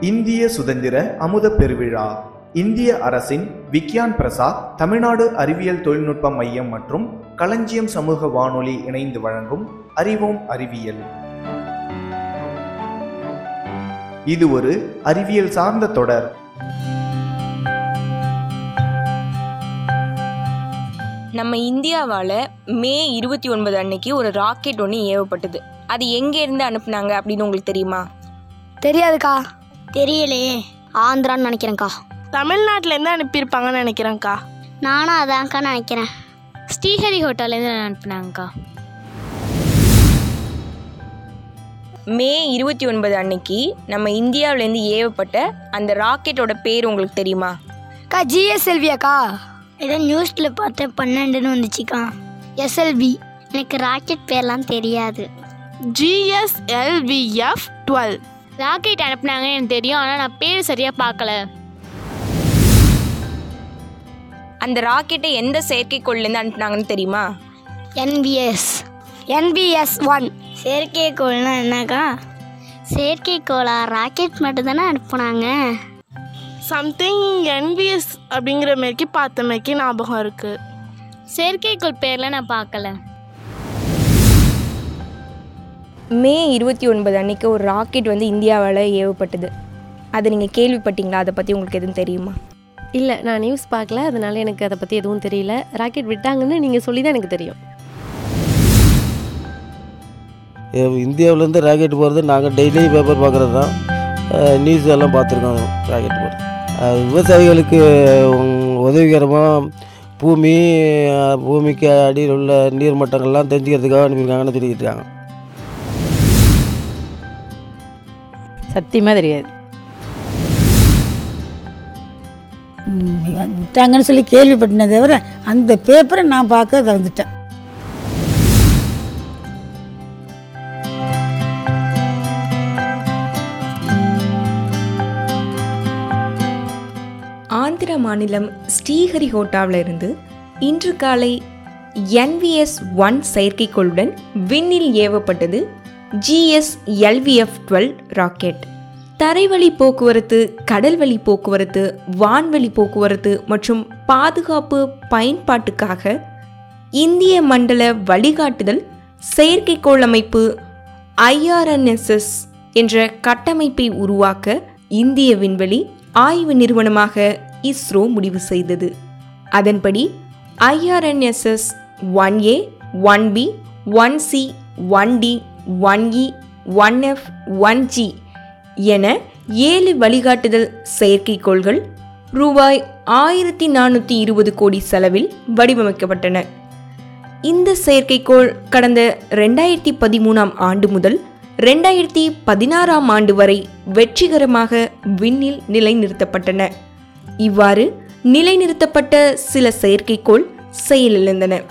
இந்திய சுதந்திர அமுத பெருவிழா. இந்திய அரசின் விக்யான் பிரசாத் தமிழ்நாடு அறிவியல் தொழில்நுட்ப மையம் மற்றும் களஞ்சியம் சமூக வானொலி இணைந்து வழங்கும் அறிவோம் அறிவியல். இது ஒரு அறிவியல் சார்ந்த தொடர். நம்ம இந்தியாவால் மே இருபத்தி ஒன்பது அன்னைக்கு ஒரு ராக்கெட் ஒன்று ஏவப்பட்டது. அது எங்கேருந்து அனுப்புனாங்க அப்படின்னு உங்களுக்கு தெரியுமா? தெரியாதுக்கா. தெரியலையே. ஆந்திரான்னு நினைக்கிறேன்க்கா. தமிழ்நாட்டிலேருந்து அனுப்பியிருப்பாங்கன்னு நினைக்கிறேன்க்கா. நானும் அதான்க்கா நினைக்கிறேன். ஸ்ரீஹரி ஹோட்டல்லேருந்து அனுப்புனாங்கக்கா. மே இருபத்தி ஒன்பது அன்னைக்கு நம்ம இந்தியாவிலேருந்து ஏவப்பட்ட அந்த ராக்கெட்டோட பேர் உங்களுக்கு தெரியுமா? அக்கா ஜிஎஸ்எல்வி அக்கா ஏதோ நியூஸில் பார்த்தேன் பன்னெண்டுன்னு வந்துச்சுக்கா. எஸ்எல்வி எனக்கு ராக்கெட் பேர்லாம் தெரியாது. ஜிஎஸ்எல்விஎஃப் டுவெல். ராக்கெட் அனுப்புனாங்கன்னு எனக்கு தெரியும் ஆனால் நான் பேர் சரியாக பார்க்கல. அந்த ராக்கெட்டை எந்த செயற்கைக்கோள்லேருந்து அனுப்புனாங்கன்னு தெரியுமா? என்பிஎஸ் என்பிஎஸ் ஒன் செயற்கைக்கோள்னா என்னக்கா? செயற்கைக்கோளா? ராக்கெட் மட்டும் தானே அனுப்புனாங்க சம்திங் என்பிஎஸ் அப்படிங்கிற மாரிக்கு பார்த்த மாரிக்கு ஞாபகம் இருக்குது செயற்கைக்கோள் பேரில் நான் பார்க்கல. மே இருபத்தி ஒன்பது அன்னைக்கு ஒரு ராக்கெட் வந்து இந்தியாவால் ஏவப்பட்டது. அதை நீங்கள் கேள்விப்பட்டீங்களா? அதை பற்றி உங்களுக்கு எதுவும் தெரியுமா? இல்லை நான் நியூஸ் பார்க்கல. அதனால எனக்கு அதை பற்றி எதுவும் தெரியல. ராக்கெட் விட்டாங்கன்னு நீங்கள் சொல்லி தான் எனக்கு தெரியும். இந்தியாவிலேருந்து ராக்கெட் போகிறது நாங்கள் டெய்லி பேப்பர் பார்க்குறது தான் நியூஸ் எல்லாம் பார்த்துருக்கோம் ராக்கெட் போகிறது விவசாயிகளுக்கு உதவிகரமாக பூமி பூமிக்கு அடியில் உள்ள நீர் மட்டங்கள்லாம் தெரிஞ்சுக்கிறதுக்காக அனுப்பியிருக்காங்கன்னு சொல்லிக்கிட்டு இருக்காங்க சத்தியமாக தெரியாது. விட்டாங்கன்னு சொல்லி கேள்விப்பட்டனே தவிர அந்த பேப்பரை நான் பார்க்க தந்துட்டேன் ஆந்திர மாநிலம் ஸ்ரீஹரிகோட்டாவில் இருந்து இன்று காலை என்விஎஸ் ஒன் செயற்கைக்கோளுடன் விண்ணில் ஏவப்பட்டது ஜிஎஸ் எல்விஎஃப் டுவெல் ராக்கெட் தரைவழி போக்குவரத்து கடல்வழி போக்குவரத்து வான்வழி போக்குவரத்து மற்றும் பாதுகாப்பு பயன்பாட்டுக்காக இந்திய மண்டல வழிகாட்டுதல் செயற்கைக்கோள் அமைப்பு ஐஆர்என்எஸ்எஸ் என்ற கட்டமைப்பை உருவாக்க இந்திய விண்வெளி ஆய்வு நிறுவனமாக இஸ்ரோ முடிவு செய்தது. அதன்படி IRNSS one A one B one C one D one E one F one G என ஏழு வழிகாட்டுதல் செயற்கைக்கோள்கள் ரூபாய் ஆயிரத்தி நானூற்றி இருபது கோடி செலவில் வடிவமைக்கப்பட்டன. இந்த செயற்கைக்கோள் கடந்த ரெண்டாயிரத்தி பதிமூணாம் ஆண்டு முதல் ரெண்டாயிரத்தி பதினாறாம் ஆண்டு வரை வெற்றிகரமாக விண்ணில் நிலைநிறுத்தப்பட்டன. இவ்வாறு நிலைநிறுத்தப்பட்ட சில செயற்கைக்கோள் செயலிழந்தன.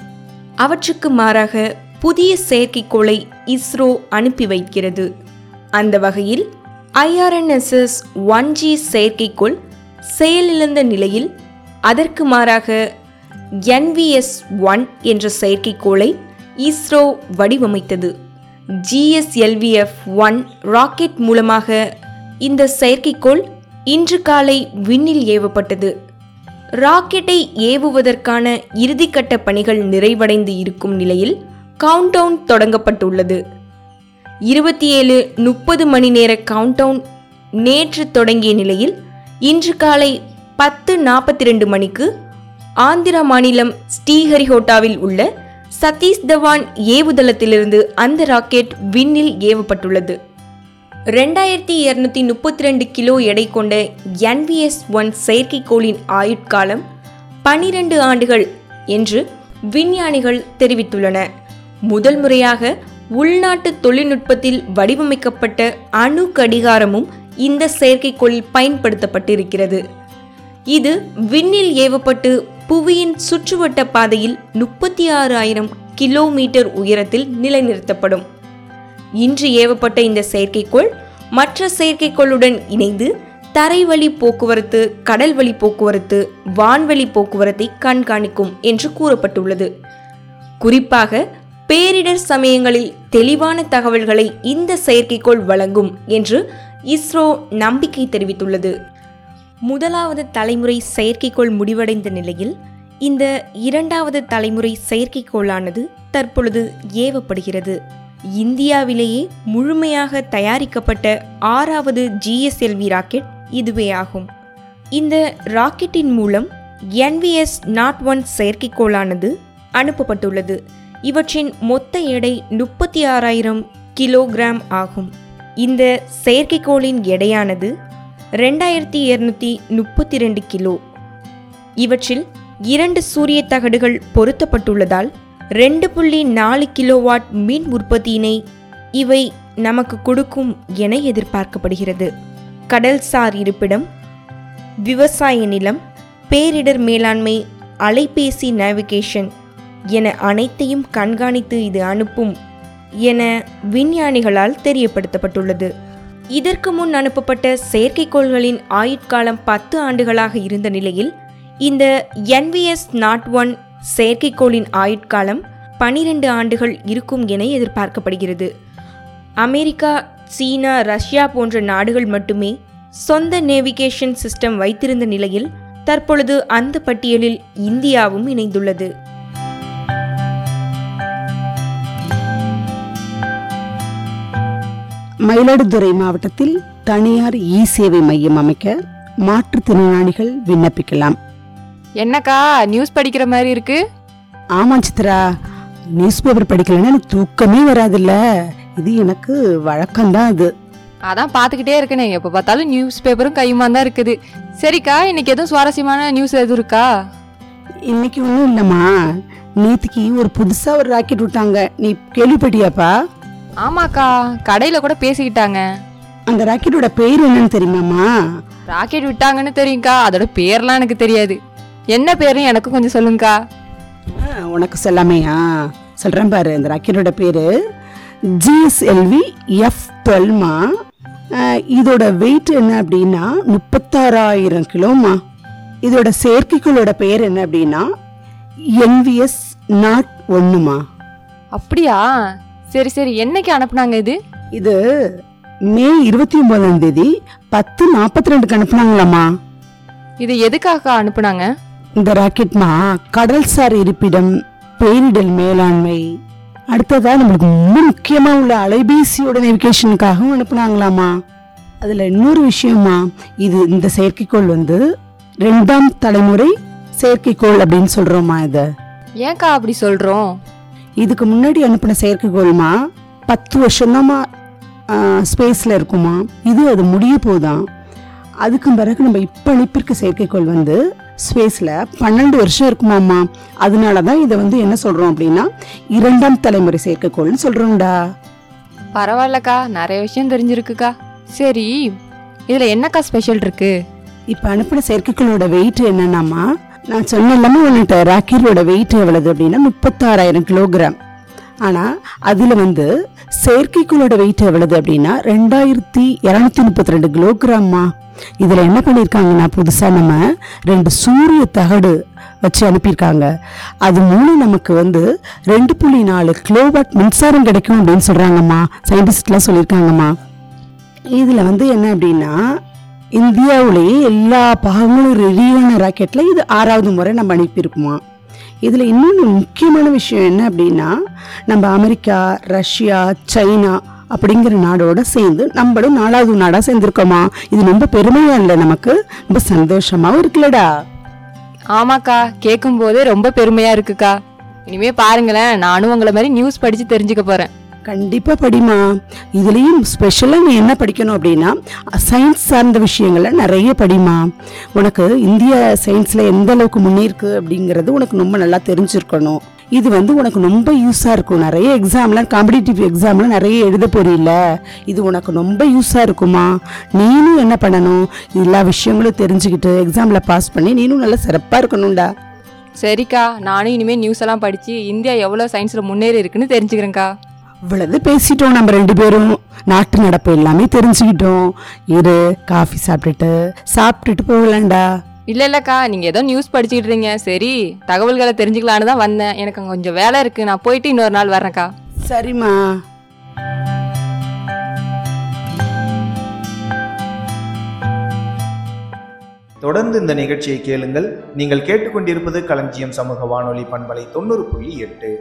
அவற்றுக்கு மாறாக புதிய செயற்கைக்கோளை இஸ்ரோ அனுப்பி வைக்கிறது. அந்த வகையில் ஐஆர்என்எஸ்எஸ் ஒன் ஜி செயற்கைக்கோள் செயலிழந்த நிலையில் அதற்கு மாறாக என்விஎஸ் ஒன் என்ற செயற்கைக்கோளை இஸ்ரோ வடிவமைத்தது. ஜிஎஸ்எல்விஎஃப் ஒன் ராக்கெட் மூலமாக இந்த செயற்கைக்கோள் இன்று காலை விண்ணில் ஏவப்பட்டது. ராக்கெட்டை ஏவுவதற்கான இறுதிக்கட்ட பணிகள் நிறைவடைந்து இருக்கும் நிலையில் கவுண்டவுன் தொடங்கப்பட்டுள்ளது. இருபத்தி ஏழு முப்பது மணி நேர கவுண்டவுன் நேற்று தொடங்கிய நிலையில் இன்று காலை பத்து நாற்பத்தி ரெண்டு மணிக்கு ஆந்திரா மாநிலம் ஸ்ரீஹரிகோட்டாவில் உள்ள சதீஷ் தவான் ஏவுதளத்திலிருந்து அந்த ராக்கெட் விண்ணில் ஏவப்பட்டுள்ளது. ரெண்டாயிரத்தி இருநூத்தி முப்பத்தி ரெண்டு கிலோ எடை கொண்ட என்விஎஸ் ஒன் செயற்கைக்கோளின் ஆயுட்காலம் பனிரெண்டு ஆண்டுகள் என்று விஞ்ஞானிகள் தெரிவித்துள்ளன முதல் முறையாக உள்நாட்டு தொழில்நுட்பத்தில் வடிவமைக்கப்பட்ட அணு கடிகாரமும் இந்த செயற்கைக்கோளில் பயன்படுத்தப்பட்டிருக்கிறது. இது விண்ணில் ஏவப்பட்டு புவியின் சுற்றுவட்ட பாதையில் முப்பத்தி ஆறு ஆயிரம் கிலோமீட்டர் உயரத்தில் நிலைநிறுத்தப்படும். இன்று ஏவப்பட்ட இந்த செயற்கைக்கோள் மற்ற செயற்கைக்கோளுடன் இணைந்து தரைவழி போக்குவரத்து கடல்வழி போக்குவரத்து வான்வழி போக்குவரத்தை கண்காணிக்கும் என்று கூறப்பட்டுள்ளது. குறிப்பாக பேரிடர் சமயங்களில் தெளிவான தகவல்களை இந்த செயற்கைக்கோள் வழங்கும் என்று இஸ்ரோ நம்பிக்கை தெரிவித்துள்ளது. முதலாவது தலைமுறை செயற்கைக்கோள் முடிவடைந்த நிலையில் இந்த இரண்டாவது தலைமுறை செயற்கைக்கோளானது தற்பொழுது ஏவப்படுகிறது. இந்தியாவிலேயே முழுமையாக தயாரிக்கப்பட்ட ஆறாவது ஜிஎஸ்எல்வி ராக்கெட் இதுவே ஆகும் இந்த ராக்கெட்டின் மூலம் என்விஎஸ் நாட் ஒன் செயற்கைக்கோளானது அனுப்பப்பட்டுள்ளது. இவற்றின் மொத்த எடை முப்பத்தி ஆறாயிரம் கிலோகிராம் ஆகும். இந்த செயற்கைக்கோளின் எடையானது ரெண்டாயிரத்தி இரநூத்தி முப்பத்தி ரெண்டு கிலோ. இவற்றில் இரண்டு சூரிய தகடுகள் பொருத்தப்பட்டுள்ளதால் ரெண்டு புள்ளி நாலு கிலோவாட் மின் உற்பத்தியினை இவை நமக்கு கொடுக்கும் என எதிர்பார்க்கப்படுகிறது. கடல்சார் இருப்பிடம் விவசாய நிலம் பேரிடர் மேலாண்மை அலைபேசி நேவிகேஷன் என அனைத்தையும் கண்காணித்து இது அனுப்பும் என விஞ்ஞானிகளால் தெரியப்படுத்தப்பட்டுள்ளது. இதற்கு முன் அனுப்பப்பட்ட செயற்கைக்கோள்களின் ஆயுட்காலம் பத்து ஆண்டுகளாக இருந்த நிலையில் இந்த என்விஎஸ் நாட் ஒன் செயற்கைக்கோளின் ஆயுட்காலம் பனிரெண்டு ஆண்டுகள் இருக்கும் என எதிர்பார்க்கப்படுகிறது. அமெரிக்கா சீனா ரஷ்யா போன்ற நாடுகள் மட்டுமே சொந்த நேவிகேஷன் சிஸ்டம் வைத்திருந்த நிலையில் தற்பொழுது அந்த பட்டியலில் இந்தியாவும் இணைந்துள்ளது. மயிலாடுதுறை மாவட்டத்தில் தனியார் இ சேவை மையம் அமைக்க மாற்றுத்திறனாளிகள் விண்ணப்பிக்கலாம். என்னக்கா நியூஸ் படிக்கிற மாதிரி இருக்கு? ஆமா சித்ரா நியூஸ் பேப்பர் படிக்கலைன்னா எனக்கு தூக்கமே வராதுல்ல. இது எனக்கு வழக்கம்தான் இது அதான் பார்த்துக்கிட்டே இருக்கனே எப்போ பார்த்தாலும் நியூஸ் பேப்பரும் கையுமா தான் இருக்குது. சரிக்கா இன்னைக்கு எதுவும் சுவாரஸ்யமான நியூஸ் எதுவும் இருக்கா? இன்னைக்கு ஒன்றும் இல்லைம்மா. நேத்துக்கு ஒரு புதுசா ஒரு ராக்கெட் விட்டாங்க. நீ கேள்விப்பட்டியாப்பா? ஆமாக்கா கடையில் கூட பேசிக்கிட்டாங்க. அந்த ராக்கெட்டோட பேர் என்னன்னு தெரியுமாம்மா? ராக்கெட் விட்டாங்கன்னு தெரியும்க்கா அதோட பேர்லாம் எனக்கு தெரியாது. என்ன பேரும் எனக்கு கொஞ்சம் சொல்லுங்கக்கா. ஆ, உனக்கு சொல்லாமையா? சொல்றேன் பாரு இந்த ராக்கெட்டோட பேரு ஜிஎஸ்எல்வி எஃப் டுவெல்மா இதோட வெயிட் என்ன அப்படின்னா முப்பத்தாறாயிரம் கிலோமா இதோட செயற்கைக்கோளோட பெயர் என்ன அப்படின்னா என்விஎஸ் நாட் ஒன்றுமா அப்படியா? சரி சரி. என்னைக்கு அனுப்புனாங்க இது? இது மே இருபத்தி ஒன்பதாம் தேதி பத்து நாற்பத்தி ரெண்டுக்கு அனுப்புனாங்களாம்மா. இது எதுக்காக அனுப்புனாங்க? இந்த ராக்கெட்மா கடல்சார் இருப்பிடம் பேரிடல் மேலாண்மை. அடுத்ததா நம்மளுக்கு ரொம்ப முக்கியமா உள்ள அலைபேசியோட நேவிகேஷனுக்காகவும் அனுப்புனாங்களாமா அதுல இன்னொரு விஷயமா இது இந்த செயற்கைக்கோள் வந்து ரெண்டாம் தலைமுறை செயற்கைக்கோள் அப்படின்னு சொல்றோமா இத. ஏன்க்கா அப்படி சொல்கிறோம் இதுக்கு முன்னாடி அனுப்பின செயற்கைக்கோள்மா பத்து வருஷம்தாம்மா ஸ்பேஸில் இருக்குமா? இது அது முடிய போதான் அதுக்கு பிறகு நம்ம இப்போ அனுப்பியிருக்க செயற்கைக்கோள் வந்து ஸ்பேஸில் பன்னெண்டு வருஷம் இருக்குமாம்மா. அதனால தான் இதை வந்து என்ன சொல்கிறோம் அப்படின்னா இரண்டாம் தலைமுறை செயற்கைக்கோள்னு சொல்கிறோம்டா பரவாயில்லக்கா நிறைய விஷயம் தெரிஞ்சிருக்குக்கா. சரி இதில் என்னக்கா ஸ்பெஷல் இருக்கு? இப்போ அனுப்பின செயற்கைக்கோளோட வெயிட் என்னன்னாமா நான் சொன்ன எல்லாமே உன்கிட்ட ராக்கெட்டோட வெயிட் எவ்வளவு அப்படின்னா முப்பத்தாறாயிரம் கிலோகிராம் ஆனால் அதில் வந்து செயற்கைக்கோளோட வெயிட் எவ்வளவு அப்படின்னா ரெண்டாயிரத்தி இரநூத்தி முப்பத்தி ரெண்டு கிலோகிராம்மா இதில் என்ன பண்ணியிருக்காங்கன்னா புதுசாக நம்ம ரெண்டு சூரிய தகடு வச்சு அனுப்பியிருக்காங்க. அது மூலம் நமக்கு வந்து ரெண்டு புள்ளி நாலு கிலோவாட் மின்சாரம் கிடைக்கும் அப்படின்னு சொல்கிறாங்கம்மா சயின்டிஸ்ட்லாம் சொல்லியிருக்காங்கம்மா. இதில் வந்து என்ன அப்படின்னா இந்தியாவிலேயே எல்லா பாகங்களும் ரெடியான ராக்கெட்டில் இது ஆறாவது முறை நம்ம அனுப்பியிருக்குமா இதில் இன்னொன்று முக்கியமான விஷயம் என்ன அப்படின்னா நம்ம அமெரிக்கா ரஷ்யா சைனா அப்படிங்கிற நாடோட சேர்ந்து நம்மளும் நாலாவது நாடாக சேர்ந்துருக்கோமா? இது ரொம்ப பெருமையாக இல்லை நமக்கு? ரொம்ப சந்தோஷமாகவும் இருக்குல்லடா. ஆமாக்கா கேட்கும் போதே ரொம்ப பெருமையாக இருக்குக்கா. இனிமே பாருங்களேன் நானும் உங்களை மாதிரி நியூஸ் படித்து தெரிஞ்சுக்க போகிறேன் கண்டிப்பாக படிமா இதுலேயும் ஸ்பெஷலாக நீ என்ன படிக்கணும் அப்படின்னா சயின்ஸ் சார்ந்த விஷயங்களை நிறைய படிமா உனக்கு இந்திய சயின்ஸில் எந்த அளவுக்கு முன்னேற்கு அப்படிங்கிறது உனக்கு ரொம்ப நல்லா தெரிஞ்சிருக்கணும். இது வந்து உனக்கு ரொம்ப யூஸாக இருக்கும். நிறைய எக்ஸாம்லாம் காம்படிட்டிவ் எக்ஸாம்லாம் நிறைய எழுத போறியில்ல இது உனக்கு ரொம்ப யூஸாக இருக்குமா நீனும் என்ன பண்ணணும்? எல்லா விஷயங்களும் தெரிஞ்சுக்கிட்டு எக்ஸாமில் பாஸ் பண்ணி நீனும் நல்லா சிறப்பாக இருக்கணும்டா. சரிக்கா. நானும் இனிமேல் நியூஸ் எல்லாம் படித்து இந்தியா எவ்வளோ சயின்ஸில் முன்னேறி இருக்குன்னு தெரிஞ்சுக்கிறேங்க்கா இவ்வளவு பேசிட்டோம் நம்ம ரெண்டு பேரும். நாட்டு நடப்பு எல்லாமே தெரிஞ்சுக்கிட்டோம். இரு காஃபி சாப்பிட்டுட்டு சாப்பிட்டுட்டு போகலாம்டா. இல்ல இல்லக்கா நீங்க ஏதோ நியூஸ் படிச்சுட்டு இருக்கீங்க சரி தகவல்களை தெரிஞ்சுக்கலான்னு தான் வந்தேன். எனக்கு அங்க கொஞ்சம் வேலை இருக்கு. நான் போயிட்டு இன்னொரு நாள் வரேன்க்கா சரிம்மா. தொடர்ந்து இந்த நிகழ்ச்சியை கேளுங்கள். நீங்கள் கேட்டுக்கொண்டிருப்பது களஞ்சியம் சமூக வானொலி பண்பலை தொண்ணூறு புள்ளி எட்டு.